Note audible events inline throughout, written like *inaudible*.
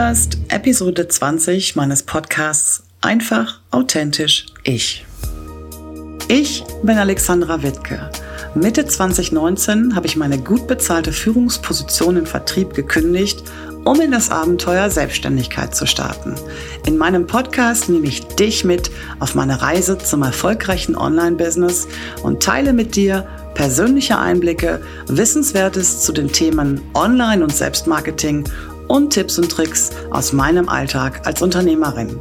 hörst Episode 20 meines Podcasts Einfach, authentisch, ich. Ich bin Alexandra Wittke. Mitte 2019 habe ich meine gut bezahlte Führungsposition im Vertrieb gekündigt, um in das Abenteuer Selbstständigkeit zu starten. In meinem Podcast nehme ich dich mit auf meine Reise zum erfolgreichen Online-Business und teile mit dir persönliche Einblicke, Wissenswertes zu den Themen Online- und Selbstmarketing und Tipps und Tricks aus meinem Alltag als Unternehmerin.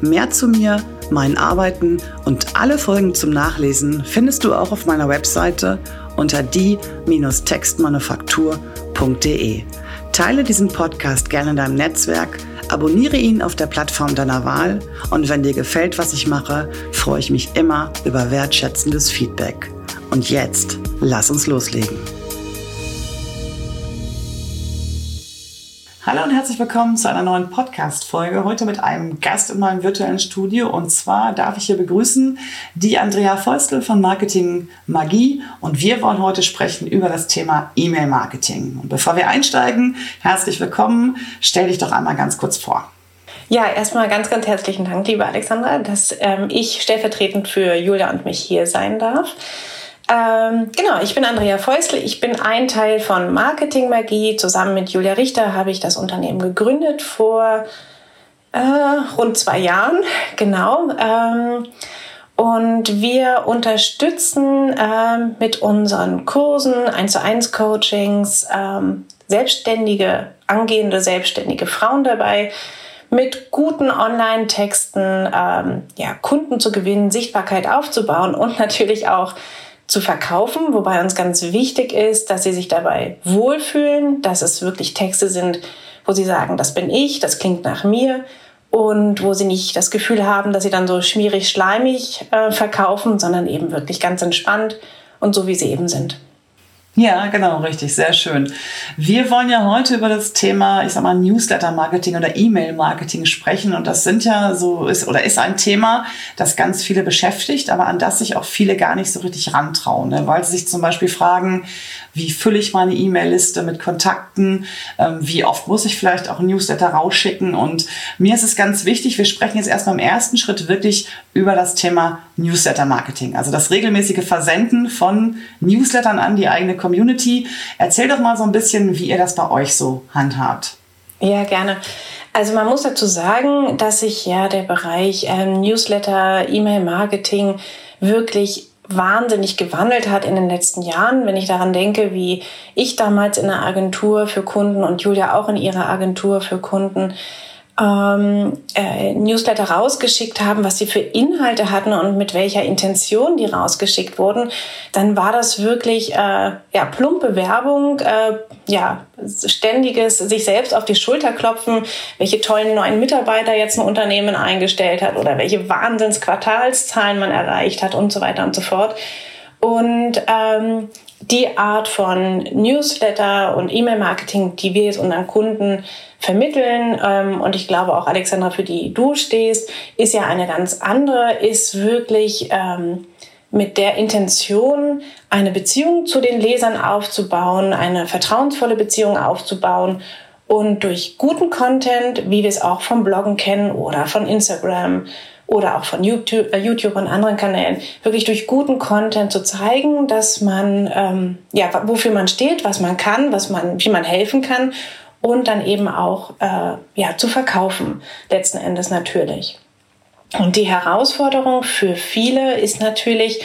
Mehr zu mir, meinen Arbeiten und alle Folgen zum Nachlesen findest du auch auf meiner Webseite unter die-textmanufaktur.de. Teile diesen Podcast gerne in deinem Netzwerk, abonniere ihn auf der Plattform deiner Wahl und wenn dir gefällt, was ich mache, freue ich mich immer über wertschätzendes Feedback. Und jetzt, lass uns loslegen. Hallo und herzlich willkommen zu einer neuen Podcast-Folge. Heute mit einem Gast in meinem virtuellen Studio. Und zwar darf ich hier begrüßen die Andrea Feustel von Marketing Magie. Und wir wollen heute sprechen über das Thema E-Mail-Marketing. Und bevor wir einsteigen, herzlich willkommen. Stell dich doch einmal ganz kurz vor. Ja, erstmal ganz, ganz herzlichen Dank, liebe Alexandra, dass ähm, ich stellvertretend für Julia und mich hier sein darf. Ähm, genau, ich bin Andrea Feusel. Ich bin ein Teil von Marketing Magie. Zusammen mit Julia Richter habe ich das Unternehmen gegründet vor äh, rund zwei Jahren. *laughs* Genau. Ähm, und wir unterstützen ähm, mit unseren Kursen, 1 zu 1 Coachings, ähm, selbstständige, angehende selbstständige Frauen dabei, mit guten Online-Texten ähm, ja, Kunden zu gewinnen, Sichtbarkeit aufzubauen und *laughs* natürlich auch zu verkaufen, wobei uns ganz wichtig ist, dass sie sich dabei wohlfühlen, dass es wirklich Texte sind, wo sie sagen, das bin ich, das klingt nach mir und wo sie nicht das Gefühl haben, dass sie dann so schmierig, schleimig äh, verkaufen, sondern eben wirklich ganz entspannt und so, wie sie eben sind. Ja, genau, richtig, sehr schön. Wir wollen ja heute über das Thema, ich sag mal, Newsletter-Marketing oder E-Mail-Marketing sprechen. Und das sind ja so, ist oder ist ein Thema, das ganz viele beschäftigt, aber an das sich auch viele gar nicht so richtig rantrauen, ne? weil sie sich zum Beispiel fragen, wie fülle ich meine E-Mail-Liste mit Kontakten, ähm, wie oft muss ich vielleicht auch ein Newsletter rausschicken. Und mir ist es ganz wichtig, wir sprechen jetzt erstmal im ersten Schritt wirklich über das Thema Newsletter-Marketing, also das regelmäßige Versenden von Newslettern an die eigene Community. Erzähl doch mal so ein bisschen, wie ihr das bei euch so handhabt. Ja, gerne. Also man muss dazu sagen, dass sich ja der Bereich ähm, Newsletter, E-Mail-Marketing wirklich wahnsinnig gewandelt hat in den letzten Jahren. Wenn ich daran denke, wie ich damals in der Agentur für Kunden und Julia auch in ihrer Agentur für Kunden ähm, äh, Newsletter rausgeschickt haben, was sie für Inhalte hatten und mit welcher Intention die rausgeschickt wurden, dann war das wirklich äh, ja plumpe Werbung, äh, ja ständiges sich selbst auf die Schulter klopfen, welche tollen neuen Mitarbeiter jetzt ein Unternehmen eingestellt hat oder welche Wahnsinnsquartalszahlen man erreicht hat und so weiter und so fort. Und ähm, die Art von Newsletter und E-Mail-Marketing, die wir jetzt unseren Kunden vermitteln, ähm, und ich glaube auch Alexandra, für die du stehst, ist ja eine ganz andere, ist wirklich ähm, mit der Intention, eine Beziehung zu den Lesern aufzubauen, eine vertrauensvolle Beziehung aufzubauen und durch guten Content, wie wir es auch vom Bloggen kennen oder von Instagram oder auch von YouTube, äh, YouTube und anderen Kanälen, wirklich durch guten Content zu zeigen, dass man, ähm, ja, wofür man steht, was man kann, was man, wie man helfen kann und dann eben auch, äh, ja, zu verkaufen, letzten Endes natürlich. Und die Herausforderung für viele ist natürlich,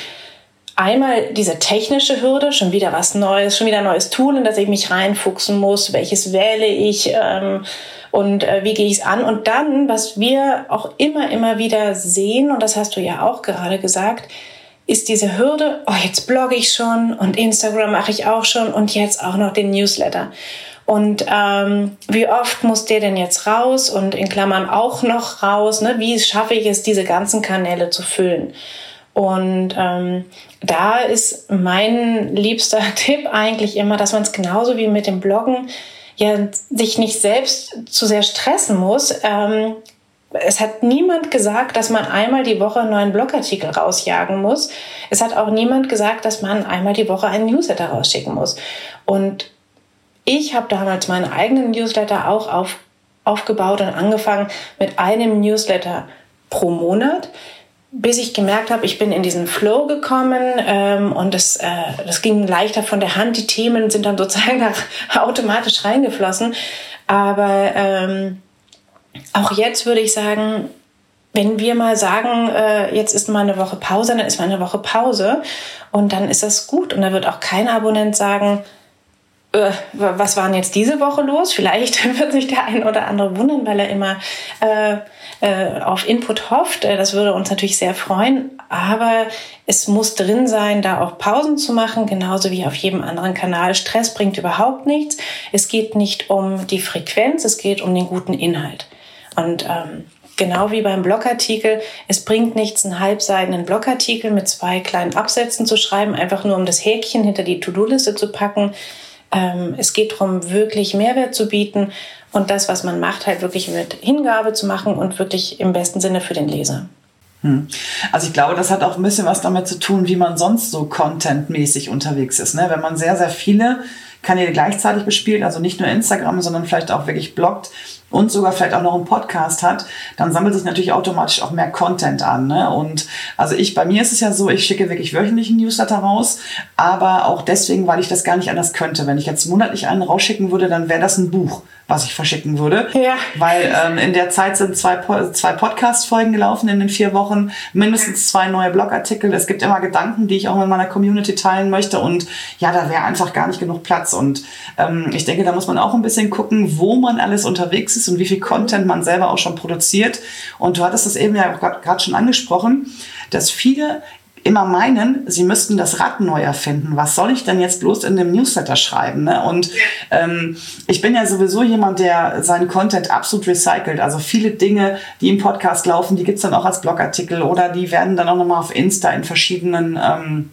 einmal diese technische Hürde, schon wieder was Neues, schon wieder ein neues Tool, in das ich mich reinfuchsen muss, welches wähle ich, ähm, und äh, wie gehe ich es an. Und dann, was wir auch immer, immer wieder sehen, und das hast du ja auch gerade gesagt, ist diese Hürde, oh, jetzt blogge ich schon und Instagram mache ich auch schon und jetzt auch noch den Newsletter. Und ähm, wie oft muss der denn jetzt raus und in Klammern auch noch raus? Ne? Wie schaffe ich es, diese ganzen Kanäle zu füllen? Und ähm, da ist mein liebster *laughs* Tipp eigentlich immer, dass man es genauso wie mit dem Bloggen ja sich nicht selbst zu sehr stressen muss. Ähm, es hat niemand gesagt, dass man einmal die Woche einen neuen Blogartikel rausjagen muss. Es hat auch niemand gesagt, dass man einmal die Woche einen Newsletter rausschicken muss. Und ich habe damals meinen eigenen Newsletter auch auf aufgebaut und angefangen mit einem Newsletter pro Monat bis ich gemerkt habe, ich bin in diesen Flow gekommen ähm, und das, äh, das ging leichter von der Hand. Die Themen sind dann sozusagen *laughs* da automatisch reingeflossen. Aber ähm, auch jetzt würde ich sagen, wenn wir mal sagen, äh, jetzt ist mal eine Woche Pause, dann ist mal eine Woche Pause und dann ist das gut. Und da wird auch kein Abonnent sagen, äh, was war denn jetzt diese Woche los? Vielleicht *laughs* wird sich der ein oder andere wundern, weil er immer äh, äh, auf Input hofft. Äh, das würde uns natürlich sehr freuen. Aber es muss drin sein, da auch Pausen zu machen, genauso wie auf jedem anderen Kanal. Stress bringt überhaupt nichts. Es geht nicht um die Frequenz, es geht um den guten Inhalt. Und ähm, genau wie beim Blogartikel, es bringt nichts, einen halbseitigen Blogartikel mit zwei kleinen Absätzen zu schreiben, einfach nur um das Häkchen hinter die To-Do-Liste zu packen. Ähm, es geht darum, wirklich Mehrwert zu bieten und das, was man macht, halt wirklich mit Hingabe zu machen und wirklich im besten Sinne für den Leser. Hm. Also ich glaube, das hat auch ein bisschen was damit zu tun, wie man sonst so contentmäßig unterwegs ist. Ne? Wenn man sehr, sehr viele Kanäle gleichzeitig bespielt, also nicht nur Instagram, sondern vielleicht auch wirklich bloggt, und sogar vielleicht auch noch einen Podcast hat, dann sammelt sich natürlich automatisch auch mehr Content an. Ne? Und also ich, bei mir ist es ja so, ich schicke wirklich wöchentlich einen Newsletter raus, aber auch deswegen, weil ich das gar nicht anders könnte. Wenn ich jetzt monatlich einen rausschicken würde, dann wäre das ein Buch, was ich verschicken würde. Ja. Weil ähm, in der Zeit sind zwei, zwei Podcast-Folgen gelaufen in den vier Wochen, mindestens zwei neue Blogartikel. Es gibt immer Gedanken, die ich auch mit meiner Community teilen möchte. Und ja, da wäre einfach gar nicht genug Platz. Und ähm, ich denke, da muss man auch ein bisschen gucken, wo man alles unterwegs ist und wie viel Content man selber auch schon produziert. Und du hattest es eben ja gerade schon angesprochen, dass viele immer meinen, sie müssten das Rad neu erfinden. Was soll ich denn jetzt bloß in dem Newsletter schreiben? Ne? Und ähm, ich bin ja sowieso jemand, der seinen Content absolut recycelt. Also viele Dinge, die im Podcast laufen, die gibt es dann auch als Blogartikel oder die werden dann auch nochmal auf Insta in verschiedenen ähm,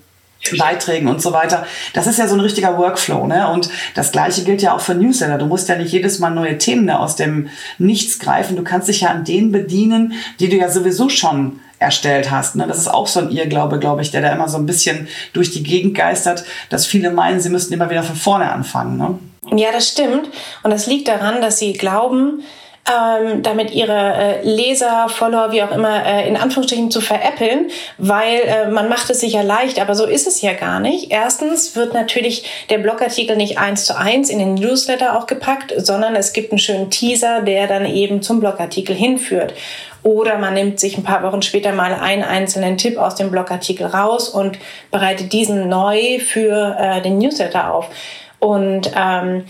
Beiträgen und so weiter. Das ist ja so ein richtiger Workflow, ne? Und das Gleiche gilt ja auch für Newsletter. Du musst ja nicht jedes Mal neue Themen da aus dem Nichts greifen. Du kannst dich ja an denen bedienen, die du ja sowieso schon erstellt hast. Ne? Das ist auch so ein Irrglaube, glaube ich, der da immer so ein bisschen durch die Gegend geistert, dass viele meinen, sie müssten immer wieder von vorne anfangen. Ne? Ja, das stimmt. Und das liegt daran, dass sie glauben, ähm, damit ihre äh, Leser, Follower, wie auch immer, äh, in Anführungsstrichen zu veräppeln, weil äh, man macht es sich ja leicht, aber so ist es ja gar nicht. Erstens wird natürlich der Blogartikel nicht eins zu eins in den Newsletter auch gepackt, sondern es gibt einen schönen Teaser, der dann eben zum Blogartikel hinführt. Oder man nimmt sich ein paar Wochen später mal einen einzelnen Tipp aus dem Blogartikel raus und bereitet diesen neu für äh, den Newsletter auf. Und ähm,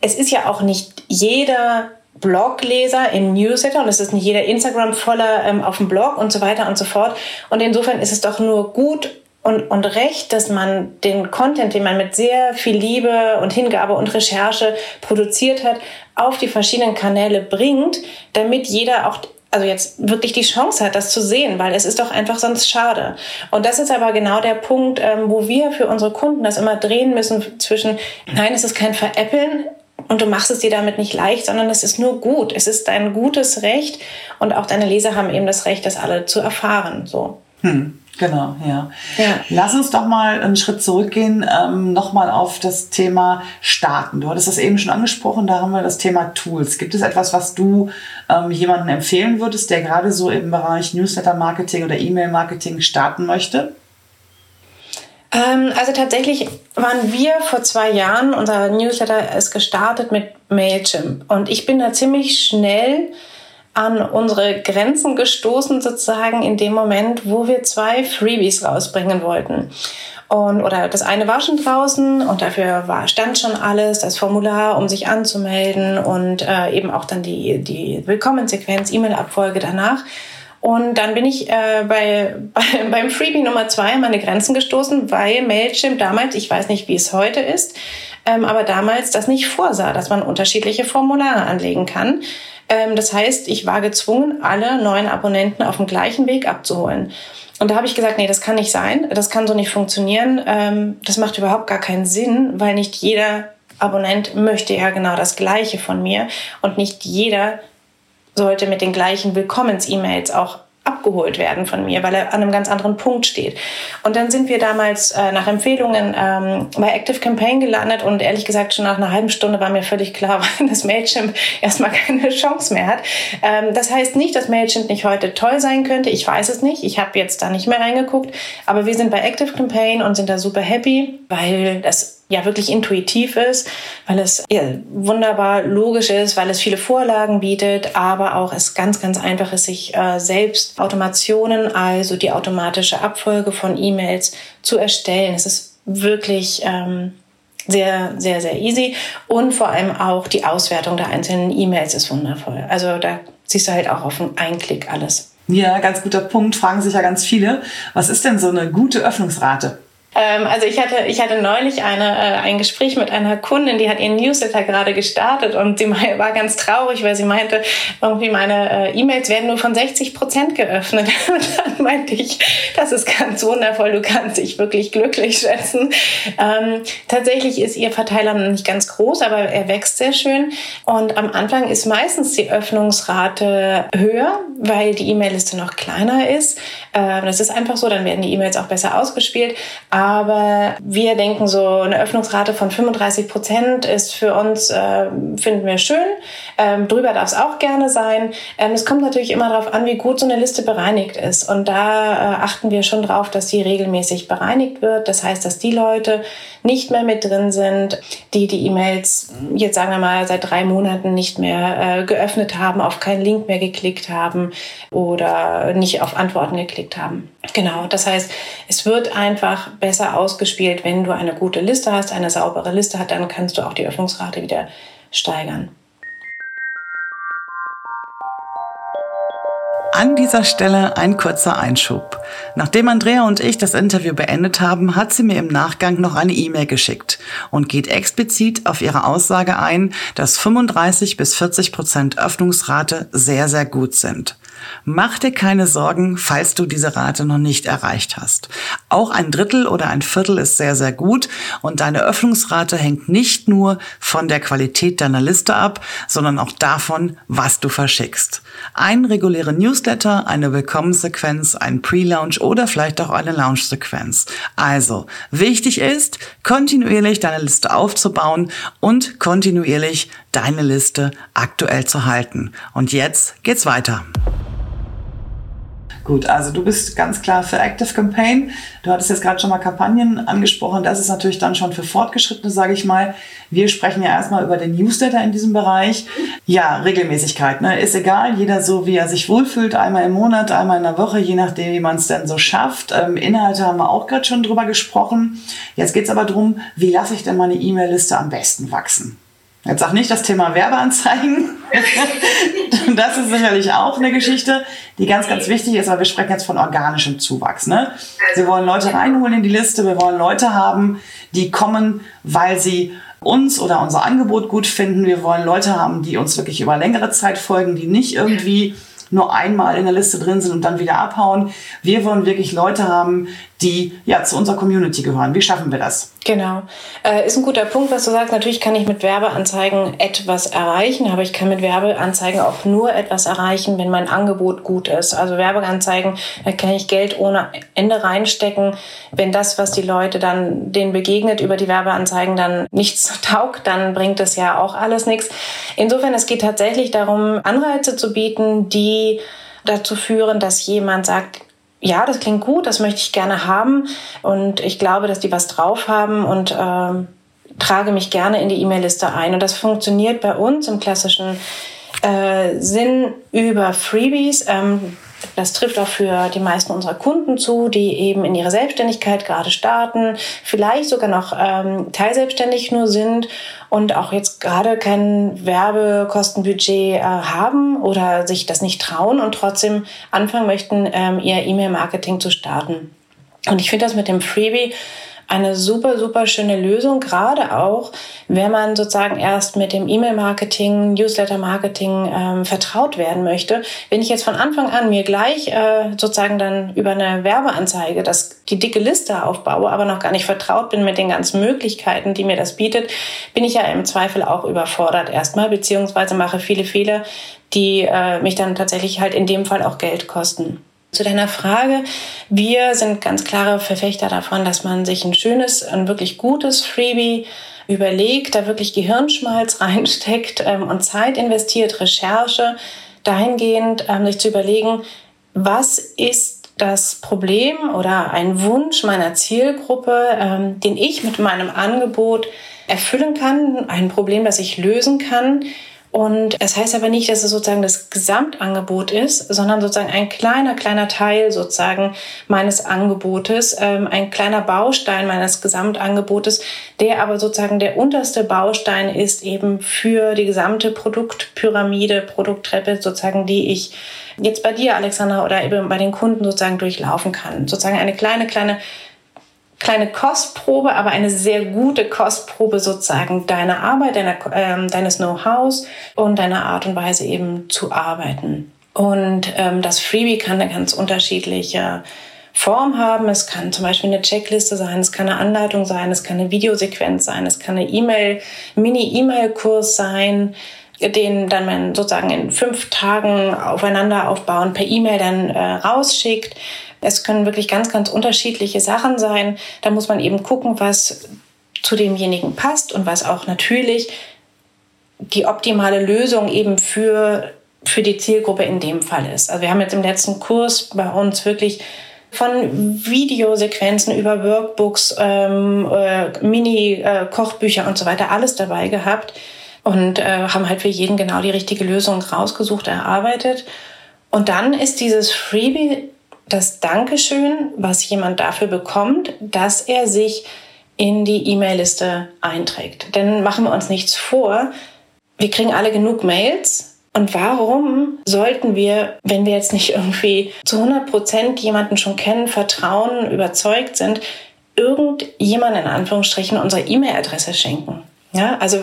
es ist ja auch nicht jeder Blogleser im Newsletter und es ist nicht jeder Instagram-Voller ähm, auf dem Blog und so weiter und so fort. Und insofern ist es doch nur gut und, und recht, dass man den Content, den man mit sehr viel Liebe und Hingabe und Recherche produziert hat, auf die verschiedenen Kanäle bringt, damit jeder auch also jetzt wirklich die Chance hat, das zu sehen, weil es ist doch einfach sonst schade. Und das ist aber genau der Punkt, ähm, wo wir für unsere Kunden das immer drehen müssen zwischen, nein, es ist kein Veräppeln, und du machst es dir damit nicht leicht, sondern es ist nur gut. Es ist dein gutes Recht und auch deine Leser haben eben das Recht, das alle zu erfahren. So. Hm. Genau, ja. ja. Lass uns doch mal einen Schritt zurückgehen, ähm, nochmal auf das Thema Starten. Du hattest das eben schon angesprochen, da haben wir das Thema Tools. Gibt es etwas, was du ähm, jemandem empfehlen würdest, der gerade so im Bereich Newsletter-Marketing oder E-Mail-Marketing starten möchte? Ähm, also tatsächlich waren wir vor zwei Jahren, unser Newsletter ist gestartet mit Mailchimp. Und ich bin da ziemlich schnell an unsere Grenzen gestoßen, sozusagen in dem Moment, wo wir zwei Freebies rausbringen wollten. Und, oder das eine war schon draußen und dafür war, stand schon alles, das Formular, um sich anzumelden und äh, eben auch dann die, die Willkommensequenz, E-Mail-Abfolge danach. Und dann bin ich äh, bei, *laughs* bei, beim Freebie Nummer zwei an meine Grenzen gestoßen, weil Mailchimp damals, ich weiß nicht, wie es heute ist, ähm, aber damals das nicht vorsah, dass man unterschiedliche Formulare anlegen kann. Ähm, das heißt, ich war gezwungen, alle neuen Abonnenten auf dem gleichen Weg abzuholen. Und da habe ich gesagt, nee, das kann nicht sein, das kann so nicht funktionieren, ähm, das macht überhaupt gar keinen Sinn, weil nicht jeder Abonnent möchte ja genau das Gleiche von mir und nicht jeder sollte mit den gleichen Willkommens-E-Mails auch abgeholt werden von mir, weil er an einem ganz anderen Punkt steht. Und dann sind wir damals äh, nach Empfehlungen ähm, bei Active Campaign gelandet und ehrlich gesagt schon nach einer halben Stunde war mir völlig klar, *laughs* dass Mailchimp erstmal keine Chance mehr hat. Ähm, das heißt nicht, dass Mailchimp nicht heute toll sein könnte. Ich weiß es nicht. Ich habe jetzt da nicht mehr reingeguckt, aber wir sind bei Active Campaign und sind da super happy, weil das ja wirklich intuitiv ist, weil es ja, wunderbar logisch ist, weil es viele Vorlagen bietet, aber auch es ganz, ganz einfach ist, sich äh, selbst Automationen, also die automatische Abfolge von E-Mails zu erstellen. Es ist wirklich ähm, sehr, sehr, sehr easy und vor allem auch die Auswertung der einzelnen E-Mails ist wundervoll. Also da siehst du halt auch auf einen Klick alles. Ja, ganz guter Punkt. Fragen sich ja ganz viele. Was ist denn so eine gute Öffnungsrate? Ähm, also ich hatte, ich hatte neulich eine, äh, ein Gespräch mit einer Kundin, die hat ihren Newsletter gerade gestartet und sie war ganz traurig, weil sie meinte, irgendwie meine äh, E-Mails werden nur von 60 Prozent geöffnet. *laughs* Und dann meinte ich, das ist ganz wundervoll, du kannst dich wirklich glücklich schätzen. Ähm, tatsächlich ist ihr Verteiler noch nicht ganz groß, aber er wächst sehr schön. Und am Anfang ist meistens die Öffnungsrate höher, weil die E-Mail-Liste noch kleiner ist. Äh, das ist einfach so, dann werden die E-Mails auch besser ausgespielt. Aber wir denken so, eine Öffnungsrate von 35 Prozent ist für uns, äh, finden wir schön. Ähm, drüber darf es auch gerne sein. Ähm, es kommt natürlich immer darauf an, wie gut so eine Liste bereinigt ist. Und da äh, achten wir schon drauf, dass sie regelmäßig bereinigt wird. Das heißt, dass die Leute nicht mehr mit drin sind, die die E-Mails jetzt sagen wir mal seit drei Monaten nicht mehr äh, geöffnet haben, auf keinen Link mehr geklickt haben oder nicht auf Antworten geklickt haben. Genau, das heißt, es wird einfach besser ausgespielt, wenn du eine gute Liste hast, eine saubere Liste hast, dann kannst du auch die Öffnungsrate wieder steigern. An dieser Stelle ein kurzer Einschub. Nachdem Andrea und ich das Interview beendet haben, hat sie mir im Nachgang noch eine E-Mail geschickt und geht explizit auf ihre Aussage ein, dass 35 bis 40 Prozent Öffnungsrate sehr, sehr gut sind. Mach dir keine Sorgen, falls du diese Rate noch nicht erreicht hast. Auch ein Drittel oder ein Viertel ist sehr, sehr gut und deine Öffnungsrate hängt nicht nur von der Qualität deiner Liste ab, sondern auch davon, was du verschickst. Ein regulärer Newsletter, eine Willkommenssequenz, ein Pre-Launch oder vielleicht auch eine Launch-Sequenz. Also, wichtig ist, kontinuierlich deine Liste aufzubauen und kontinuierlich deine Liste aktuell zu halten. Und jetzt geht's weiter. Gut, also du bist ganz klar für Active Campaign. Du hattest jetzt gerade schon mal Kampagnen angesprochen. Das ist natürlich dann schon für Fortgeschrittene, sage ich mal. Wir sprechen ja erstmal über den Newsletter in diesem Bereich. Ja, Regelmäßigkeit, ne? ist egal. Jeder so, wie er sich wohlfühlt. Einmal im Monat, einmal in der Woche, je nachdem, wie man es denn so schafft. Ähm, Inhalte haben wir auch gerade schon drüber gesprochen. Jetzt geht's aber drum, wie lasse ich denn meine E-Mail-Liste am besten wachsen? Jetzt sag nicht das Thema Werbeanzeigen. *laughs* das ist sicherlich auch eine Geschichte, die ganz, ganz wichtig ist, aber wir sprechen jetzt von organischem Zuwachs. Ne? Wir wollen Leute reinholen in die Liste, wir wollen Leute haben, die kommen, weil sie uns oder unser Angebot gut finden. Wir wollen Leute haben, die uns wirklich über längere Zeit folgen, die nicht irgendwie nur einmal in der Liste drin sind und dann wieder abhauen. Wir wollen wirklich Leute haben, die ja zu unserer Community gehören. Wie schaffen wir das? Genau. Äh, ist ein guter Punkt, was du sagst. Natürlich kann ich mit Werbeanzeigen etwas erreichen, aber ich kann mit Werbeanzeigen auch nur etwas erreichen, wenn mein Angebot gut ist. Also Werbeanzeigen, da kann ich Geld ohne Ende reinstecken. Wenn das, was die Leute dann denen begegnet über die Werbeanzeigen dann nichts *laughs* taugt, dann bringt es ja auch alles nichts. Insofern, es geht tatsächlich darum, Anreize zu bieten, die dazu führen, dass jemand sagt, ja, das klingt gut, das möchte ich gerne haben und ich glaube, dass die was drauf haben und äh, trage mich gerne in die E-Mail-Liste ein. Und das funktioniert bei uns im klassischen äh, Sinn über Freebies. Ähm, das trifft auch für die meisten unserer Kunden zu, die eben in ihre Selbstständigkeit gerade starten, vielleicht sogar noch ähm, teilselbstständig nur sind und auch jetzt gerade kein Werbekostenbudget äh, haben oder sich das nicht trauen und trotzdem anfangen möchten, ähm, ihr E-Mail-Marketing zu starten. Und ich finde das mit dem Freebie eine super, super schöne Lösung, gerade auch, wenn man sozusagen erst mit dem E-Mail-Marketing, Newsletter-Marketing ähm, vertraut werden möchte. Wenn ich jetzt von Anfang an mir gleich äh, sozusagen dann über eine Werbeanzeige das, die dicke Liste aufbaue, aber noch gar nicht vertraut bin mit den ganzen Möglichkeiten, die mir das bietet, bin ich ja im Zweifel auch überfordert erstmal, beziehungsweise mache viele Fehler, die äh, mich dann tatsächlich halt in dem Fall auch Geld kosten. Zu deiner Frage. Wir sind ganz klare Verfechter davon, dass man sich ein schönes, ein wirklich gutes Freebie überlegt, da wirklich Gehirnschmalz *laughs* reinsteckt ähm, und Zeit investiert, Recherche, dahingehend ähm, sich zu überlegen, was ist das Problem oder ein Wunsch meiner Zielgruppe, ähm, den ich mit meinem Angebot erfüllen kann, ein Problem, das ich lösen kann und es heißt aber nicht, dass es sozusagen das Gesamtangebot ist, sondern sozusagen ein kleiner, kleiner Teil sozusagen meines Angebotes, ähm, ein kleiner Baustein meines Gesamtangebotes, der aber sozusagen der unterste Baustein ist eben für die gesamte Produktpyramide, Produkttreppe sozusagen, die ich jetzt bei dir, Alexandra, oder eben bei den Kunden sozusagen durchlaufen kann. Sozusagen eine kleine, kleine kleine Kostprobe, aber eine sehr gute Kostprobe sozusagen deiner Arbeit, deiner, äh, deines Know-hows und deiner Art und Weise eben zu arbeiten. Und ähm, das Freebie kann eine ganz unterschiedliche Form haben. Es kann zum Beispiel eine Checkliste sein, es kann eine Anleitung sein, es kann eine Videosequenz sein, es kann eine E-Mail, Mini-E-Mail-Kurs sein, den dann man sozusagen in fünf Tagen aufeinander aufbauen per E-Mail dann äh, rausschickt. Es können wirklich ganz, ganz unterschiedliche Sachen sein. Da muss man eben gucken, was zu demjenigen passt und was auch natürlich die optimale Lösung eben für, für die Zielgruppe in dem Fall ist. Also wir haben jetzt im letzten Kurs bei uns wirklich von Videosequenzen über Workbooks, ähm, äh, Mini-Kochbücher und so weiter alles dabei gehabt und äh, haben halt für jeden genau die richtige Lösung rausgesucht, erarbeitet. Und dann ist dieses Freebie das Dankeschön, was jemand dafür bekommt, dass er sich in die E-Mail-Liste einträgt. Denn machen wir uns nichts vor, wir kriegen alle genug Mails. Und warum sollten wir, wenn wir jetzt nicht irgendwie zu 100 Prozent jemanden schon kennen, vertrauen, überzeugt sind, irgendjemanden in Anführungsstrichen unsere E-Mail-Adresse schenken? Ja, also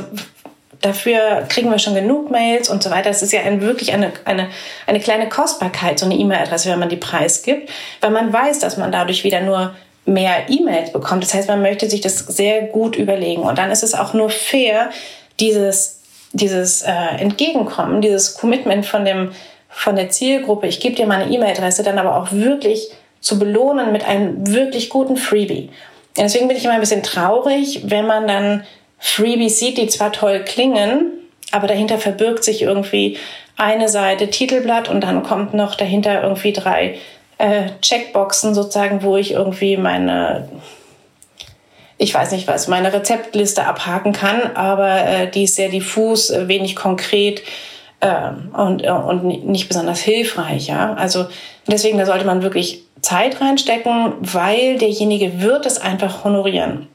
Dafür kriegen wir schon genug Mails und so weiter. Das ist ja ein, wirklich eine, eine, eine kleine Kostbarkeit, so eine E-Mail-Adresse, wenn man die preisgibt, weil man weiß, dass man dadurch wieder nur mehr E-Mails bekommt. Das heißt, man möchte sich das sehr gut überlegen. Und dann ist es auch nur fair, dieses, dieses äh, Entgegenkommen, dieses Commitment von, dem, von der Zielgruppe, ich gebe dir meine E-Mail-Adresse, dann aber auch wirklich zu belohnen mit einem wirklich guten Freebie. Deswegen bin ich immer ein bisschen traurig, wenn man dann Freebies sieht, die zwar toll klingen, aber dahinter verbirgt sich irgendwie eine Seite Titelblatt und dann kommt noch dahinter irgendwie drei äh, Checkboxen sozusagen, wo ich irgendwie meine, ich weiß nicht was, meine Rezeptliste abhaken kann, aber äh, die ist sehr diffus, äh, wenig konkret äh, und, und nicht besonders hilfreich. Ja? Also deswegen, da sollte man wirklich Zeit reinstecken, weil derjenige wird es einfach honorieren.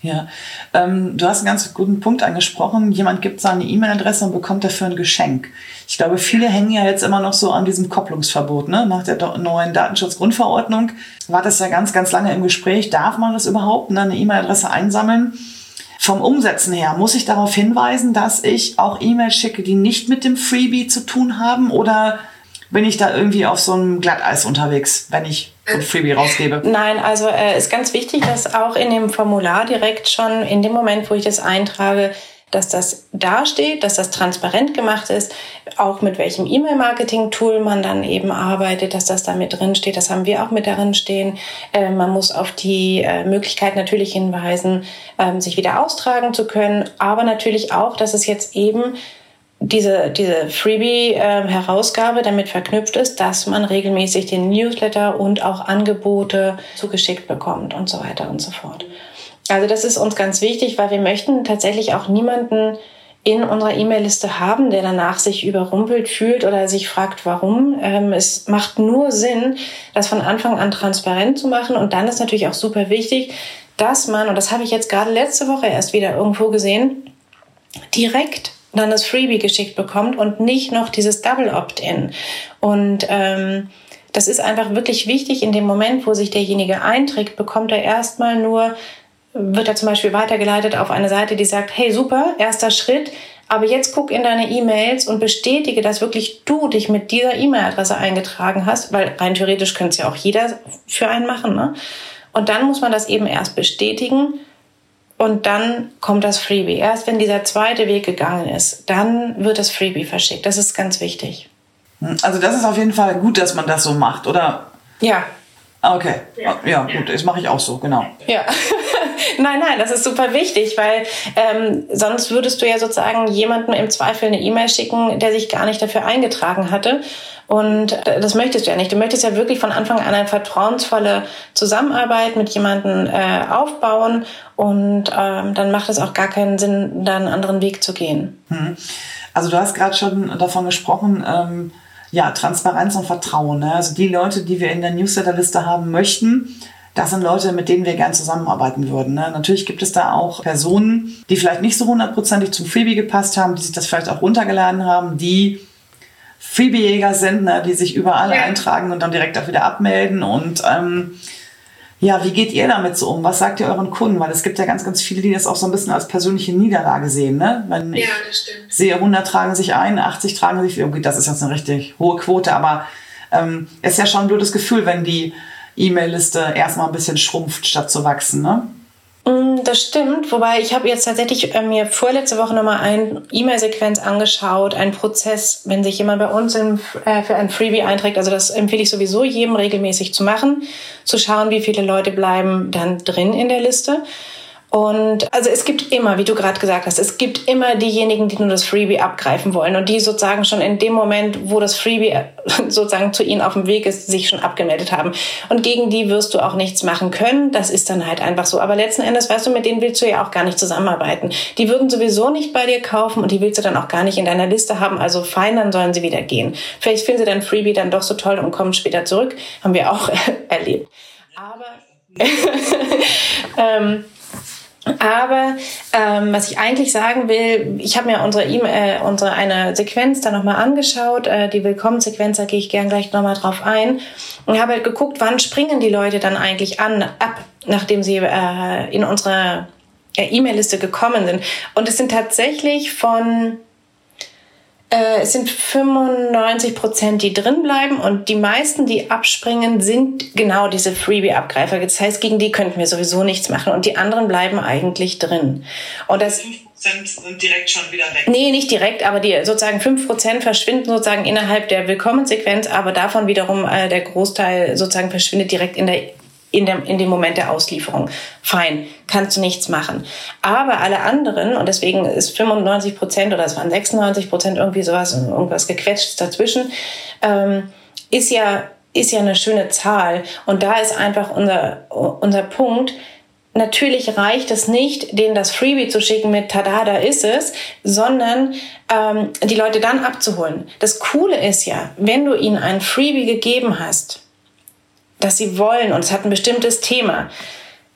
Ja, ähm, du hast einen ganz guten Punkt angesprochen. Jemand gibt seine E-Mail-Adresse und bekommt dafür ein Geschenk. Ich glaube, viele hängen ja jetzt immer noch so an diesem Kopplungsverbot. Ne? Nach der neuen Datenschutzgrundverordnung war das ja ganz, ganz lange im Gespräch. Darf man das überhaupt, ne? eine E-Mail-Adresse einsammeln? Vom Umsetzen her muss ich darauf hinweisen, dass ich auch E-Mails schicke, die nicht mit dem Freebie zu tun haben oder bin ich da irgendwie auf so einem Glatteis unterwegs, wenn ich ein Freebie rausgebe? Nein, also äh, ist ganz wichtig, dass auch in dem Formular direkt schon in dem Moment, wo ich das eintrage, dass das dasteht, dass das transparent gemacht ist, auch mit welchem E-Mail-Marketing-Tool man dann eben arbeitet, dass das da mit drin steht. Das haben wir auch mit darin stehen. Äh, man muss auf die äh, Möglichkeit natürlich hinweisen, ähm, sich wieder austragen zu können, aber natürlich auch, dass es jetzt eben diese, diese Freebie-Herausgabe damit verknüpft ist, dass man regelmäßig den Newsletter und auch Angebote zugeschickt bekommt und so weiter und so fort. Also das ist uns ganz wichtig, weil wir möchten tatsächlich auch niemanden in unserer E-Mail-Liste haben, der danach sich überrumpelt fühlt oder sich fragt, warum. Ähm, es macht nur Sinn, das von Anfang an transparent zu machen. Und dann ist natürlich auch super wichtig, dass man, und das habe ich jetzt gerade letzte Woche erst wieder irgendwo gesehen, direkt dann das Freebie geschickt bekommt und nicht noch dieses Double Opt-in. Und ähm, das ist einfach wirklich wichtig. In dem Moment, wo sich derjenige einträgt, bekommt er erstmal nur, wird er zum Beispiel weitergeleitet auf eine Seite, die sagt, hey super, erster Schritt, aber jetzt guck in deine E-Mails und bestätige, dass wirklich du dich mit dieser E-Mail-Adresse eingetragen hast, weil rein theoretisch könnte es ja auch jeder für einen machen. Ne? Und dann muss man das eben erst bestätigen und dann kommt das Freebie. Erst wenn dieser zweite Weg gegangen ist, dann wird das Freebie verschickt. Das ist ganz wichtig. Hm, also das ist auf jeden Fall gut, dass man das so macht, oder? Ja. Okay, ja, ja gut, das mache ich auch so, genau. Ja. Nein, nein, das ist super wichtig, weil ähm, sonst würdest du ja sozusagen jemandem im Zweifel eine E-Mail schicken, der sich gar nicht dafür eingetragen hatte. Und äh, das möchtest du ja nicht. Du möchtest ja wirklich von Anfang an eine vertrauensvolle Zusammenarbeit mit jemandem äh, aufbauen und ähm, dann macht es auch gar keinen Sinn, da einen anderen Weg zu gehen. Hm. Also du hast gerade schon davon gesprochen, ähm, ja, Transparenz und Vertrauen. Ne? Also die Leute, die wir in der Newsletterliste haben möchten, das sind Leute, mit denen wir gern zusammenarbeiten würden. Ne? Natürlich gibt es da auch Personen, die vielleicht nicht so hundertprozentig zum Freebie gepasst haben, die sich das vielleicht auch runtergeladen haben, die Freebie-Jäger sind, ne? die sich überall ja. eintragen und dann direkt auch wieder abmelden und ähm, ja, wie geht ihr damit so um? Was sagt ihr euren Kunden? Weil es gibt ja ganz, ganz viele, die das auch so ein bisschen als persönliche Niederlage sehen. Ne? Wenn ja, das stimmt. sehe, 100 tragen sich ein, 80 tragen sich, okay, das ist jetzt eine richtig hohe Quote, aber ähm, ist ja schon ein blödes Gefühl, wenn die E-Mail-Liste erstmal ein bisschen schrumpft, statt zu wachsen. Ne? Mm, das stimmt, wobei ich habe jetzt tatsächlich äh, mir vorletzte Woche nochmal eine E-Mail-Sequenz angeschaut, einen Prozess, wenn sich jemand bei uns in, äh, für ein Freebie einträgt. Also das empfehle ich sowieso jedem regelmäßig zu machen, zu schauen, wie viele Leute bleiben dann drin in der Liste. Und also es gibt immer, wie du gerade gesagt hast, es gibt immer diejenigen, die nur das Freebie abgreifen wollen und die sozusagen schon in dem Moment, wo das Freebie *laughs* sozusagen zu ihnen auf dem Weg ist, sich schon abgemeldet haben. Und gegen die wirst du auch nichts machen können. Das ist dann halt einfach so. Aber letzten Endes, weißt du, mit denen willst du ja auch gar nicht zusammenarbeiten. Die würden sowieso nicht bei dir kaufen und die willst du dann auch gar nicht in deiner Liste haben. Also fein, dann sollen sie wieder gehen. Vielleicht finden sie dein Freebie dann doch so toll und kommen später zurück. Haben wir auch *laughs* erlebt. Aber *laughs* ähm, aber ähm, was ich eigentlich sagen will, ich habe mir unsere, e äh, unsere eine Sequenz da nochmal angeschaut, äh, die Willkommensequenz, da gehe ich gern gleich nochmal drauf ein und habe halt geguckt, wann springen die Leute dann eigentlich an, ab, nachdem sie äh, in unsere äh, E-Mail-Liste gekommen sind. Und es sind tatsächlich von äh, es sind 95 Prozent, die drin bleiben und die meisten, die abspringen, sind genau diese Freebie-Abgreifer. Das heißt, gegen die könnten wir sowieso nichts machen und die anderen bleiben eigentlich drin. Und das 5% sind direkt schon wieder weg. Nee, nicht direkt, aber die sozusagen 5% verschwinden sozusagen innerhalb der Willkommensequenz, aber davon wiederum äh, der Großteil sozusagen verschwindet direkt in der in dem, in dem Moment der Auslieferung. Fein, kannst du nichts machen. Aber alle anderen, und deswegen ist 95 Prozent oder es waren 96 Prozent irgendwie sowas, irgendwas gequetscht dazwischen, ähm, ist ja, ist ja eine schöne Zahl. Und da ist einfach unser, unser Punkt, Natürlich reicht es nicht, denen das Freebie zu schicken mit Tada, da ist es, sondern ähm, die Leute dann abzuholen. Das Coole ist ja, wenn du ihnen ein Freebie gegeben hast, dass sie wollen und es hat ein bestimmtes Thema,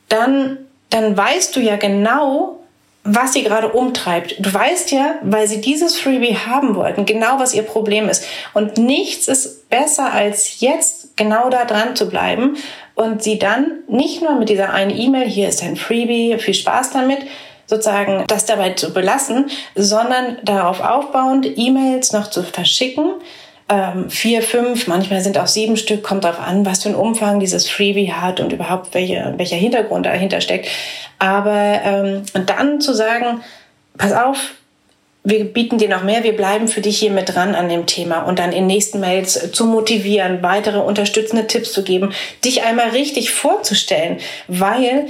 dann, dann weißt du ja genau, was sie gerade umtreibt. Du weißt ja, weil sie dieses Freebie haben wollten, genau was ihr Problem ist. Und nichts ist besser als jetzt genau da dran zu bleiben und sie dann nicht nur mit dieser einen E-Mail, hier ist ein Freebie, viel Spaß damit, sozusagen das dabei zu belassen, sondern darauf aufbauend E-Mails noch zu verschicken, ähm, vier, fünf, manchmal sind auch sieben Stück, kommt darauf an, was für einen Umfang dieses Freebie hat und überhaupt welche, welcher Hintergrund dahinter steckt. Aber ähm, und dann zu sagen, pass auf, wir bieten dir noch mehr, wir bleiben für dich hier mit dran an dem Thema und dann in nächsten Mails zu motivieren, weitere unterstützende Tipps zu geben, dich einmal richtig vorzustellen, weil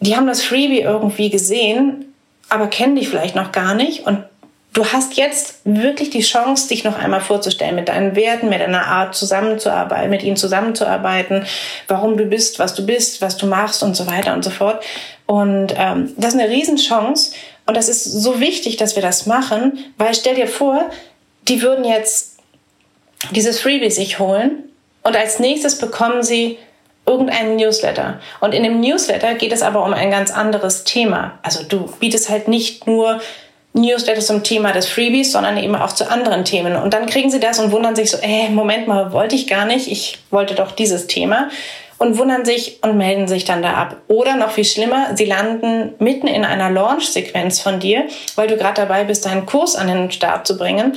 die haben das Freebie irgendwie gesehen, aber kennen dich vielleicht noch gar nicht und du hast jetzt wirklich die Chance, dich noch einmal vorzustellen mit deinen Werten, mit deiner Art zusammenzuarbeiten, mit ihnen zusammenzuarbeiten, warum du bist, was du bist, was du machst und so weiter und so fort. Und ähm, das ist eine Riesenchance und das ist so wichtig, dass wir das machen, weil stell dir vor, die würden jetzt dieses Freebie sich holen und als nächstes bekommen sie irgendeinen Newsletter. Und in dem Newsletter geht es aber um ein ganz anderes Thema. Also du bietest halt nicht nur Newsletter zum Thema des Freebies, sondern eben auch zu anderen Themen. Und dann kriegen sie das und wundern sich so, ey, äh, Moment mal, wollte ich gar nicht, ich wollte doch dieses Thema. Und wundern sich und melden sich dann da ab. Oder noch viel schlimmer, sie landen mitten in einer Launch-Sequenz von dir, weil du gerade dabei bist, deinen Kurs an den Start zu bringen.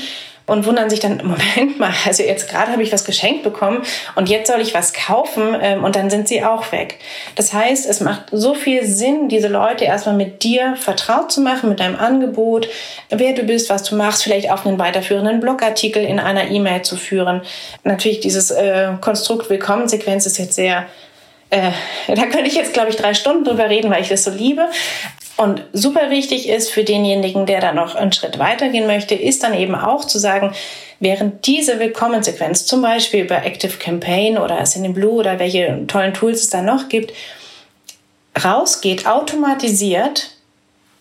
Und wundern sich dann, *laughs* Moment mal, also jetzt gerade habe ich was geschenkt bekommen und jetzt soll ich was kaufen ähm, und dann sind sie auch weg. Das heißt, es macht so viel Sinn, diese Leute erstmal mit dir vertraut zu machen, mit deinem Angebot, wer du bist, was du machst, vielleicht auf einen weiterführenden Blogartikel in einer E-Mail zu führen. Natürlich dieses äh, Konstrukt Willkommensequenz ist jetzt sehr äh, *laughs* da könnte ich jetzt, glaube ich, drei Stunden drüber reden, weil ich das so liebe. Und super wichtig ist für denjenigen, der da noch einen Schritt weitergehen möchte, ist dann eben auch zu sagen, während diese Willkommensequenz, zum Beispiel über Active Campaign oder Blue oder welche tollen Tools es da noch gibt, rausgeht, automatisiert,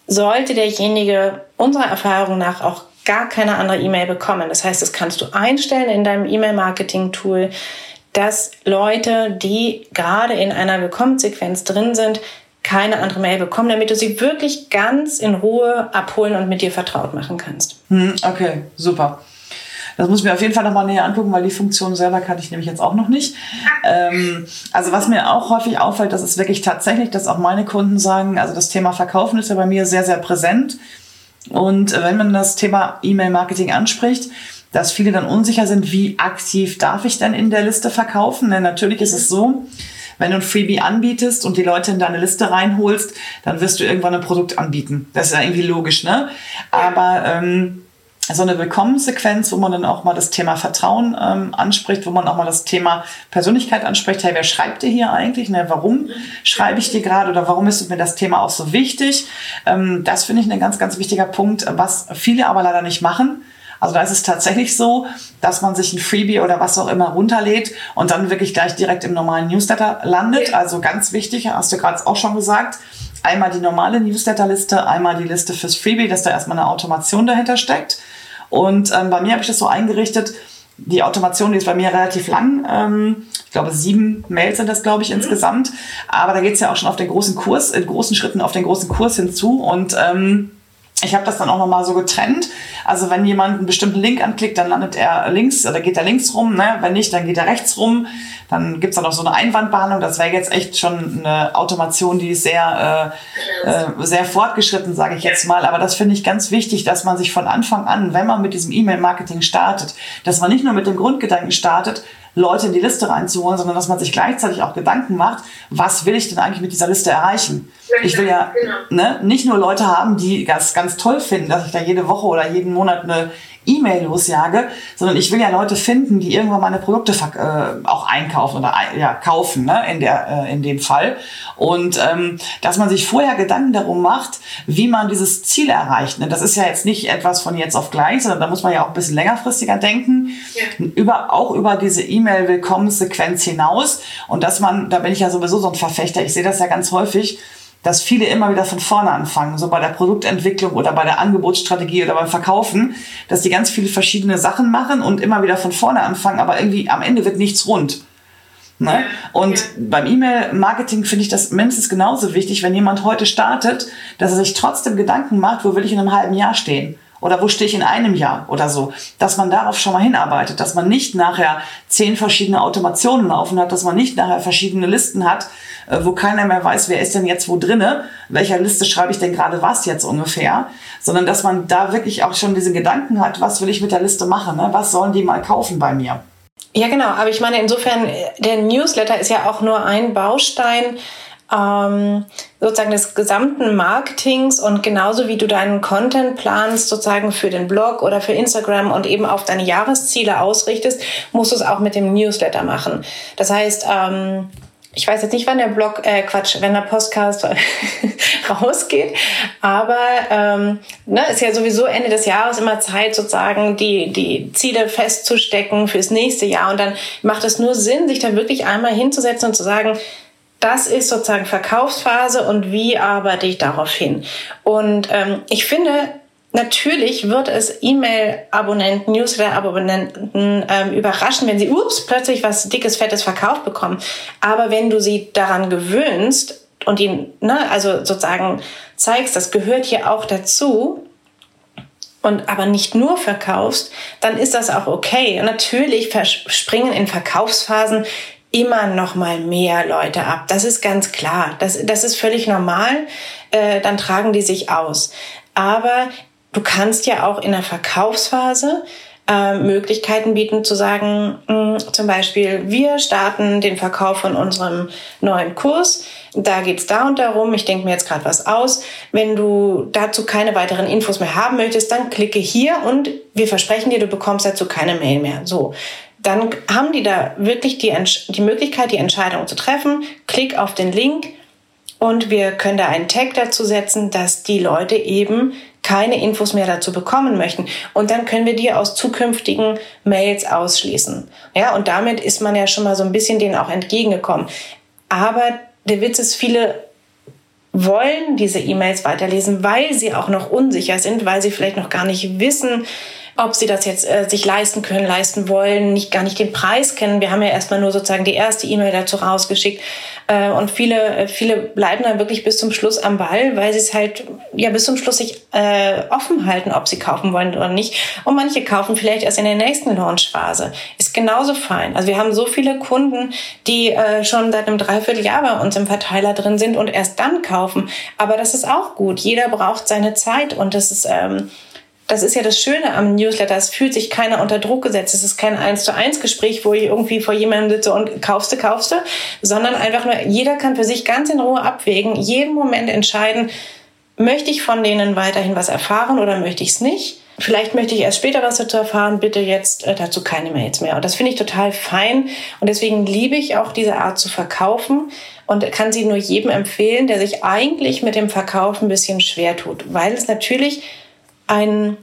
sollte derjenige unserer Erfahrung nach auch gar keine andere E-Mail bekommen. Das heißt, das kannst du einstellen in deinem E-Mail-Marketing-Tool, dass Leute, die gerade in einer Willkommensequenz drin sind, keine andere Mail bekommen, damit du sie wirklich ganz in Ruhe abholen und mit dir vertraut machen kannst. Hm, okay, super. Das muss ich mir auf jeden Fall nochmal näher angucken, weil die Funktion selber kannte ich nämlich jetzt auch noch nicht. Ähm, also was mir auch häufig auffällt, das ist wirklich tatsächlich, dass auch meine Kunden sagen, also das Thema Verkaufen ist ja bei mir sehr, sehr präsent. Und wenn man das Thema E-Mail-Marketing anspricht, dass viele dann unsicher sind, wie aktiv darf ich denn in der Liste verkaufen? Denn natürlich ist es so, wenn du ein Freebie anbietest und die Leute in deine Liste reinholst, dann wirst du irgendwann ein Produkt anbieten. Das ist ja irgendwie logisch, ne? Aber ähm, so eine Willkommensequenz, wo man dann auch mal das Thema Vertrauen ähm, anspricht, wo man auch mal das Thema Persönlichkeit anspricht. Hey, wer schreibt dir hier eigentlich? Ne, warum schreibe ich dir gerade oder warum ist mir das Thema auch so wichtig? Ähm, das finde ich ein ganz, ganz wichtiger Punkt, was viele aber leider nicht machen. Also da ist es tatsächlich so, dass man sich ein Freebie oder was auch immer runterlädt und dann wirklich gleich direkt im normalen Newsletter landet. Also ganz wichtig, hast du gerade auch schon gesagt, einmal die normale Newsletterliste, einmal die Liste fürs Freebie, dass da erstmal eine Automation dahinter steckt. Und ähm, bei mir habe ich das so eingerichtet, die Automation, die ist bei mir relativ lang. Ähm, ich glaube, sieben Mails sind das, glaube ich, mhm. insgesamt. Aber da geht es ja auch schon auf den großen Kurs, in großen Schritten auf den großen Kurs hinzu. Und ähm, ich habe das dann auch nochmal so getrennt. Also wenn jemand einen bestimmten Link anklickt, dann landet er links oder geht er links rum. Ne? Wenn nicht, dann geht er rechts rum. Dann gibt's dann noch so eine Einwandbehandlung. Das wäre jetzt echt schon eine Automation, die ist sehr, äh, äh, sehr fortgeschritten, sage ich jetzt mal. Aber das finde ich ganz wichtig, dass man sich von Anfang an, wenn man mit diesem E-Mail-Marketing startet, dass man nicht nur mit dem Grundgedanken startet, Leute in die Liste reinzuholen, sondern dass man sich gleichzeitig auch Gedanken macht, was will ich denn eigentlich mit dieser Liste erreichen? Ich will ja genau. ne, nicht nur Leute haben, die das ganz toll finden, dass ich da jede Woche oder jeden Monat eine E-Mail losjage, sondern ich will ja Leute finden, die irgendwann meine Produkte äh, auch einkaufen oder ja, kaufen, ne, in, der, äh, in dem Fall. Und ähm, dass man sich vorher Gedanken darum macht, wie man dieses Ziel erreicht. Ne? Das ist ja jetzt nicht etwas von jetzt auf gleich, sondern da muss man ja auch ein bisschen längerfristiger denken, ja. über, auch über diese E-Mail-Willkommenssequenz hinaus. Und dass man, da bin ich ja sowieso so ein Verfechter, ich sehe das ja ganz häufig, dass viele immer wieder von vorne anfangen, so bei der Produktentwicklung oder bei der Angebotsstrategie oder beim Verkaufen, dass die ganz viele verschiedene Sachen machen und immer wieder von vorne anfangen, aber irgendwie am Ende wird nichts rund. Ne? Und ja. beim E-Mail-Marketing finde ich das mindestens genauso wichtig, wenn jemand heute startet, dass er sich trotzdem Gedanken macht, wo will ich in einem halben Jahr stehen? Oder wo stehe ich in einem Jahr oder so? Dass man darauf schon mal hinarbeitet, dass man nicht nachher zehn verschiedene Automationen laufen hat, dass man nicht nachher verschiedene Listen hat, äh, wo keiner mehr weiß, wer ist denn jetzt wo drinne, welcher Liste schreibe ich denn gerade was jetzt ungefähr, sondern dass man da wirklich auch schon diese Gedanken hat, was will ich mit der Liste machen, ne? was sollen die mal kaufen bei mir. Ja, genau. Aber ich meine, insofern, der Newsletter ist ja auch nur ein Baustein ähm, sozusagen des gesamten Marketings und genauso wie du deinen Content planst, sozusagen für den Blog oder für Instagram und eben auf deine Jahresziele ausrichtest, musst du es auch mit dem Newsletter machen. Das heißt, ähm, ich weiß jetzt nicht, wann der Blog, äh, Quatsch, wenn der Podcast *laughs* rausgeht, aber ähm, ne, ist ja sowieso Ende des Jahres immer Zeit, sozusagen die, die Ziele festzustecken fürs nächste Jahr. Und dann macht es nur Sinn, sich da wirklich einmal hinzusetzen und zu sagen, das ist sozusagen Verkaufsphase und wie arbeite ich darauf hin? Und ähm, ich finde, natürlich wird es E-Mail-Abonnenten, Newsletter-Abonnenten ähm, überraschen, wenn sie, ups, plötzlich was dickes, fettes verkauft bekommen. Aber wenn du sie daran gewöhnst und ihnen, ne, also sozusagen zeigst, das gehört hier auch dazu, und aber nicht nur verkaufst, dann ist das auch okay. Natürlich springen in Verkaufsphasen immer noch mal mehr Leute ab. Das ist ganz klar. Das, das ist völlig normal. Äh, dann tragen die sich aus. Aber du kannst ja auch in der Verkaufsphase äh, Möglichkeiten bieten zu sagen, mh, hm, zum Beispiel, wir starten den Verkauf von unserem neuen Kurs. Da geht's da und darum. Ich denke mir jetzt gerade was aus. Wenn du dazu keine weiteren Infos mehr haben möchtest, dann klicke hier und wir versprechen dir, du bekommst dazu keine Mail mehr. So. Dann haben die da wirklich die, die Möglichkeit, die Entscheidung zu treffen. Klick auf den Link und wir können da einen Tag dazu setzen, dass die Leute eben keine Infos mehr dazu bekommen möchten. Und dann können wir die aus zukünftigen Mails ausschließen. Ja, und damit ist man ja schon mal so ein bisschen denen auch entgegengekommen. Aber der Witz ist, viele wollen diese E-Mails weiterlesen, weil sie auch noch unsicher sind, weil sie vielleicht noch gar nicht wissen, ob sie das jetzt äh, sich leisten können, leisten wollen, nicht gar nicht den Preis kennen. Wir haben ja erstmal nur sozusagen die erste E-Mail dazu rausgeschickt. Äh, und viele, äh, viele bleiben dann wirklich bis zum Schluss am Ball, weil sie es halt ja bis zum Schluss sich äh, offen halten, ob sie kaufen wollen oder nicht. Und manche kaufen vielleicht erst in der nächsten Launchphase. Ist genauso fein. Also wir haben so viele Kunden, die äh, schon seit einem Dreivierteljahr bei uns im Verteiler drin sind und erst dann kaufen. Aber das ist auch gut. Jeder braucht seine Zeit und das ist ähm, das ist ja das Schöne am Newsletter. Es fühlt sich keiner unter Druck gesetzt. Es ist kein eins zu eins Gespräch, wo ich irgendwie vor jemandem sitze und kaufste, kaufste, sondern einfach nur, jeder kann für sich ganz in Ruhe abwägen, jeden Moment entscheiden, möchte ich von denen weiterhin was erfahren oder möchte ich es nicht? Vielleicht möchte ich erst später was dazu erfahren, bitte jetzt äh, dazu keine Mails mehr. Und das finde ich total fein. Und deswegen liebe ich auch diese Art zu verkaufen und kann sie nur jedem empfehlen, der sich eigentlich mit dem Verkauf ein bisschen schwer tut, weil es natürlich ein,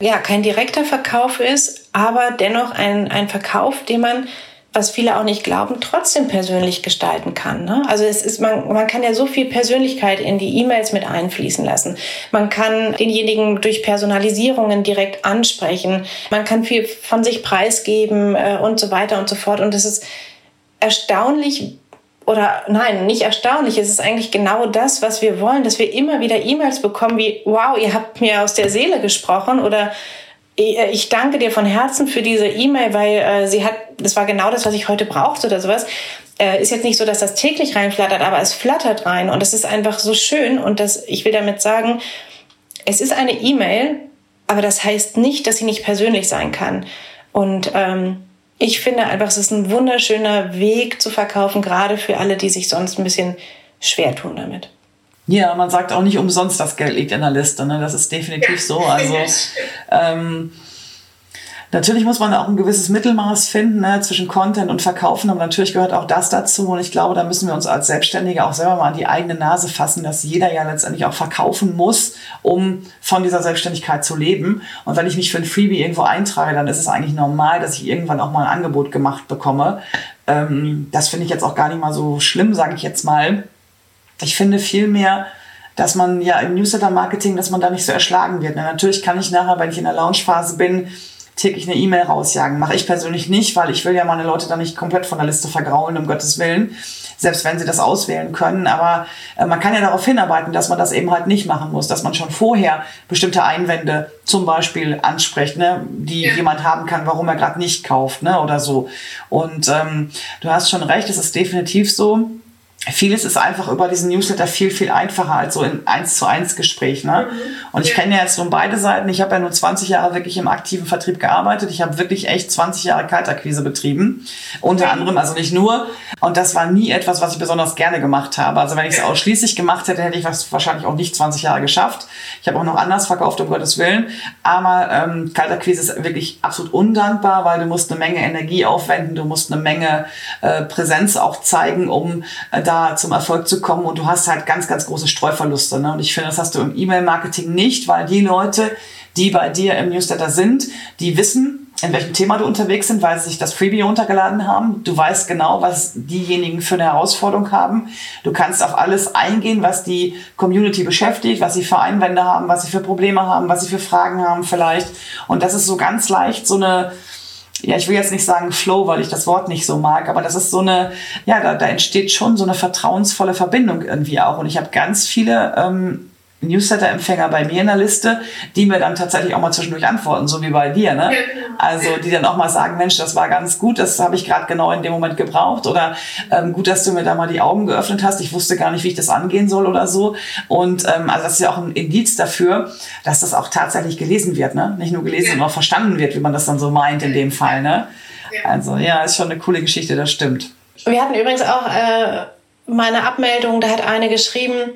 ja, kein direkter Verkauf ist, aber dennoch ein, ein Verkauf, den man was viele auch nicht glauben, trotzdem persönlich gestalten kann. Ne? Also es ist, man, man kann ja so viel Persönlichkeit in die E-Mails mit einfließen lassen. Man kann denjenigen durch Personalisierungen direkt ansprechen. Man kann viel von sich preisgeben äh, und so weiter und so fort. Und es ist erstaunlich, oder nein, nicht erstaunlich. Es ist eigentlich genau das, was wir wollen, dass wir immer wieder E-Mails bekommen wie, wow, ihr habt mir aus der Seele gesprochen oder äh, ich danke dir von Herzen für diese E-Mail, weil äh, sie hat, das war genau das, was ich heute brauchte oder sowas. Äh, ist jetzt nicht so, dass das täglich reinflattert, aber es flattert rein und es ist einfach so schön und das, ich will damit sagen, es ist eine E-Mail, aber das heißt nicht, dass sie nicht persönlich sein kann. Und ähm, ich finde einfach, es ist ein wunderschöner Weg zu verkaufen, gerade für alle, die sich sonst ein bisschen schwer tun damit. Ja, man sagt auch nicht umsonst, das Geld liegt in der Liste. Ne? Das ist definitiv so. Also *laughs* ähm, Natürlich muss man auch ein gewisses Mittelmaß finden ne, zwischen Content und Verkaufen, aber natürlich gehört auch das dazu. Und ich glaube, da müssen wir uns als Selbstständige auch selber mal an die eigene Nase fassen, dass jeder ja letztendlich auch verkaufen muss, um von dieser Selbstständigkeit zu leben. Und wenn ich mich für ein Freebie irgendwo eintrage, dann ist es eigentlich normal, dass ich irgendwann auch mal ein Angebot gemacht bekomme. Ähm, das finde ich jetzt auch gar nicht mal so schlimm, sage ich jetzt mal. Ich finde vielmehr, dass man ja im Newsletter-Marketing, dass man da nicht so erschlagen wird. Na, natürlich kann ich nachher, wenn ich in der Launchphase bin, täglich eine E-Mail rausjagen. Mache ich persönlich nicht, weil ich will ja meine Leute da nicht komplett von der Liste vergraulen, um Gottes Willen. Selbst wenn sie das auswählen können. Aber äh, man kann ja darauf hinarbeiten, dass man das eben halt nicht machen muss, dass man schon vorher bestimmte Einwände zum Beispiel anspricht, ne, die ja. jemand haben kann, warum er gerade nicht kauft, ne, oder so. Und ähm, du hast schon recht, es ist definitiv so vieles ist einfach über diesen Newsletter viel, viel einfacher als so in eins zu eins Gespräch. Ne? Mhm. Und ich kenne ja jetzt nun beide Seiten. Ich habe ja nur 20 Jahre wirklich im aktiven Vertrieb gearbeitet. Ich habe wirklich echt 20 Jahre Kaltakquise betrieben. Unter mhm. anderem, also nicht nur. Und das war nie etwas, was ich besonders gerne gemacht habe. Also wenn ich es ausschließlich gemacht hätte, hätte ich was wahrscheinlich auch nicht 20 Jahre geschafft. Ich habe auch noch anders verkauft, um Gottes Willen. Aber ähm, Kaltakquise ist wirklich absolut undankbar, weil du musst eine Menge Energie aufwenden, du musst eine Menge äh, Präsenz auch zeigen, um äh, da zum Erfolg zu kommen und du hast halt ganz, ganz große Streuverluste. Ne? Und ich finde, das hast du im E-Mail-Marketing nicht, weil die Leute, die bei dir im Newsletter sind, die wissen, in welchem Thema du unterwegs sind, weil sie sich das Freebie runtergeladen haben. Du weißt genau, was diejenigen für eine Herausforderung haben. Du kannst auf alles eingehen, was die Community beschäftigt, was sie für Einwände haben, was sie für Probleme haben, was sie für Fragen haben vielleicht. Und das ist so ganz leicht so eine, ja, ich will jetzt nicht sagen Flow, weil ich das Wort nicht so mag, aber das ist so eine, ja, da, da entsteht schon so eine vertrauensvolle Verbindung irgendwie auch. Und ich habe ganz viele ähm, Newsletter-Empfänger bei mir in der Liste, die mir dann tatsächlich auch mal zwischendurch antworten, so wie bei dir. Ne? Genau. Also die dann auch mal sagen, Mensch, das war ganz gut, das habe ich gerade genau in dem Moment gebraucht oder ähm, gut, dass du mir da mal die Augen geöffnet hast. Ich wusste gar nicht, wie ich das angehen soll oder so. Und ähm, also das ist ja auch ein Indiz dafür, dass das auch tatsächlich gelesen wird, ne? Nicht nur gelesen, ja. sondern auch verstanden wird, wie man das dann so meint in dem Fall. Ne? Ja. Also ja, ist schon eine coole Geschichte, das stimmt. Wir hatten übrigens auch äh, meine Abmeldung, da hat eine geschrieben,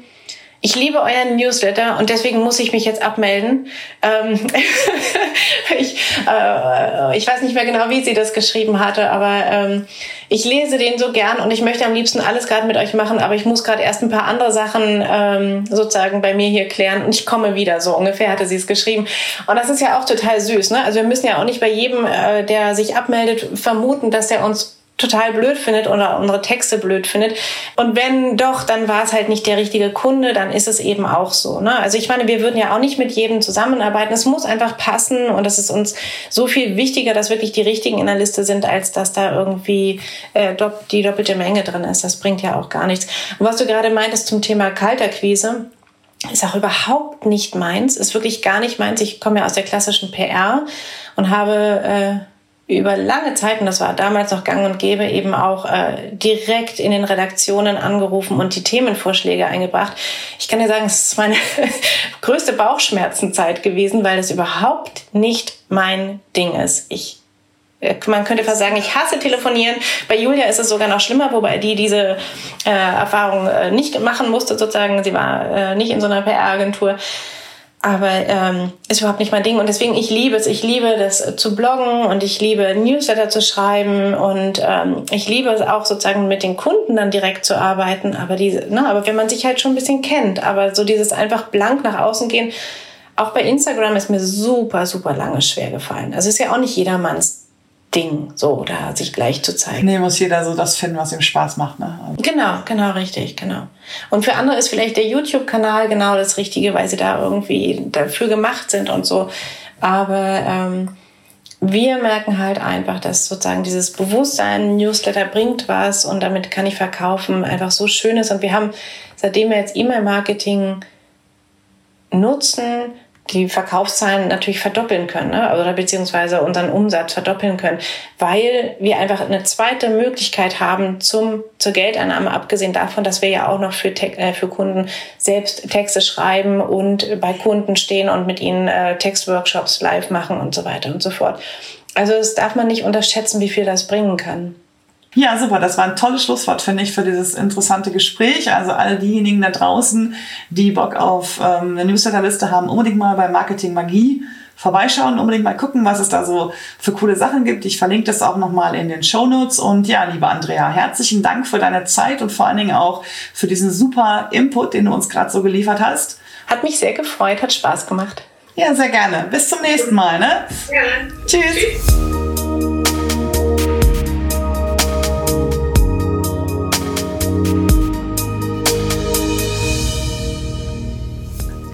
ich liebe euren Newsletter und deswegen muss ich mich jetzt abmelden. Ähm *laughs* ich, äh, ich weiß nicht mehr genau, wie sie das geschrieben hatte, aber ähm, ich lese den so gern und ich möchte am liebsten alles gerade mit euch machen, aber ich muss gerade erst ein paar andere Sachen ähm, sozusagen bei mir hier klären und ich komme wieder. So ungefähr hatte sie es geschrieben. Und das ist ja auch total süß. Ne? Also wir müssen ja auch nicht bei jedem, äh, der sich abmeldet, vermuten, dass er uns total blöd findet oder unsere Texte blöd findet. Und wenn doch, dann war es halt nicht der richtige Kunde, dann ist es eben auch so. Ne? Also ich meine, wir würden ja auch nicht mit jedem zusammenarbeiten. Es muss einfach passen und es ist uns so viel wichtiger, dass wirklich die richtigen in der Liste sind, als dass da irgendwie äh, die doppelte Menge drin ist. Das bringt ja auch gar nichts. Und was du gerade meintest zum Thema Kalterquise, ist auch überhaupt nicht meins, ist wirklich gar nicht meins. Ich komme ja aus der klassischen PR und habe äh, über lange Zeit, und das war damals noch gang und gäbe, eben auch äh, direkt in den Redaktionen angerufen und die Themenvorschläge eingebracht. Ich kann dir sagen, es ist meine *laughs* größte Bauchschmerzenzeit gewesen, weil es überhaupt nicht mein Ding ist. Ich äh, man könnte fast sagen, ich hasse telefonieren. Bei Julia ist es sogar noch schlimmer, wobei die diese äh, Erfahrung äh, nicht machen musste, sozusagen. Sie war äh, nicht in so einer PR-Agentur. Aber ähm, ist überhaupt nicht mein Ding. Und deswegen, ich liebe es. Ich liebe das zu bloggen und ich liebe Newsletter zu schreiben und ähm, ich liebe es auch sozusagen mit den Kunden dann direkt zu arbeiten. Aber diese, ne, aber wenn man sich halt schon ein bisschen kennt, aber so dieses einfach blank nach außen gehen, auch bei Instagram ist mir super, super lange schwer gefallen. Also ist ja auch nicht jedermanns Ding, so oder sich gleich zu zeigen. Nee, muss jeder so das finden, was ihm Spaß macht. Ne? Also. Genau, genau, richtig, genau. Und für andere ist vielleicht der YouTube-Kanal genau das Richtige, weil sie da irgendwie dafür gemacht sind und so. Aber ähm, wir merken halt einfach, dass sozusagen dieses Bewusstsein, Newsletter bringt was und damit kann ich verkaufen, einfach so schön ist. Und wir haben, seitdem wir jetzt E-Mail-Marketing nutzen, die Verkaufszahlen natürlich verdoppeln können ne? oder beziehungsweise unseren Umsatz verdoppeln können, weil wir einfach eine zweite Möglichkeit haben zum, zur Geldeinnahme, abgesehen davon, dass wir ja auch noch für, äh, für Kunden selbst Texte schreiben und bei Kunden stehen und mit ihnen äh, Textworkshops live machen und so weiter und so fort. Also das darf man nicht unterschätzen, wie viel das bringen kann. Ja, super. Das war ein tolles Schlusswort, finde ich, für dieses interessante Gespräch. Also alle diejenigen da draußen, die Bock auf ähm, eine Newsletterliste haben, unbedingt mal bei Marketing Magie vorbeischauen, unbedingt mal gucken, was es da so für coole Sachen gibt. Ich verlinke das auch nochmal in den Show Notes. Und ja, liebe Andrea, herzlichen Dank für deine Zeit und vor allen Dingen auch für diesen super Input, den du uns gerade so geliefert hast. Hat mich sehr gefreut, hat Spaß gemacht. Ja, sehr gerne. Bis zum nächsten Mal. Ne? Ja. Tschüss. Tschüss.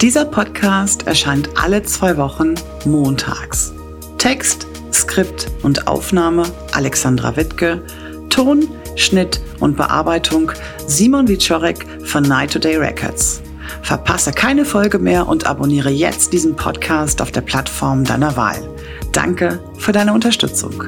Dieser Podcast erscheint alle zwei Wochen montags. Text, Skript und Aufnahme Alexandra Wittke, Ton, Schnitt und Bearbeitung Simon Wiczorek von Night Today Records. Verpasse keine Folge mehr und abonniere jetzt diesen Podcast auf der Plattform deiner Wahl. Danke für deine Unterstützung.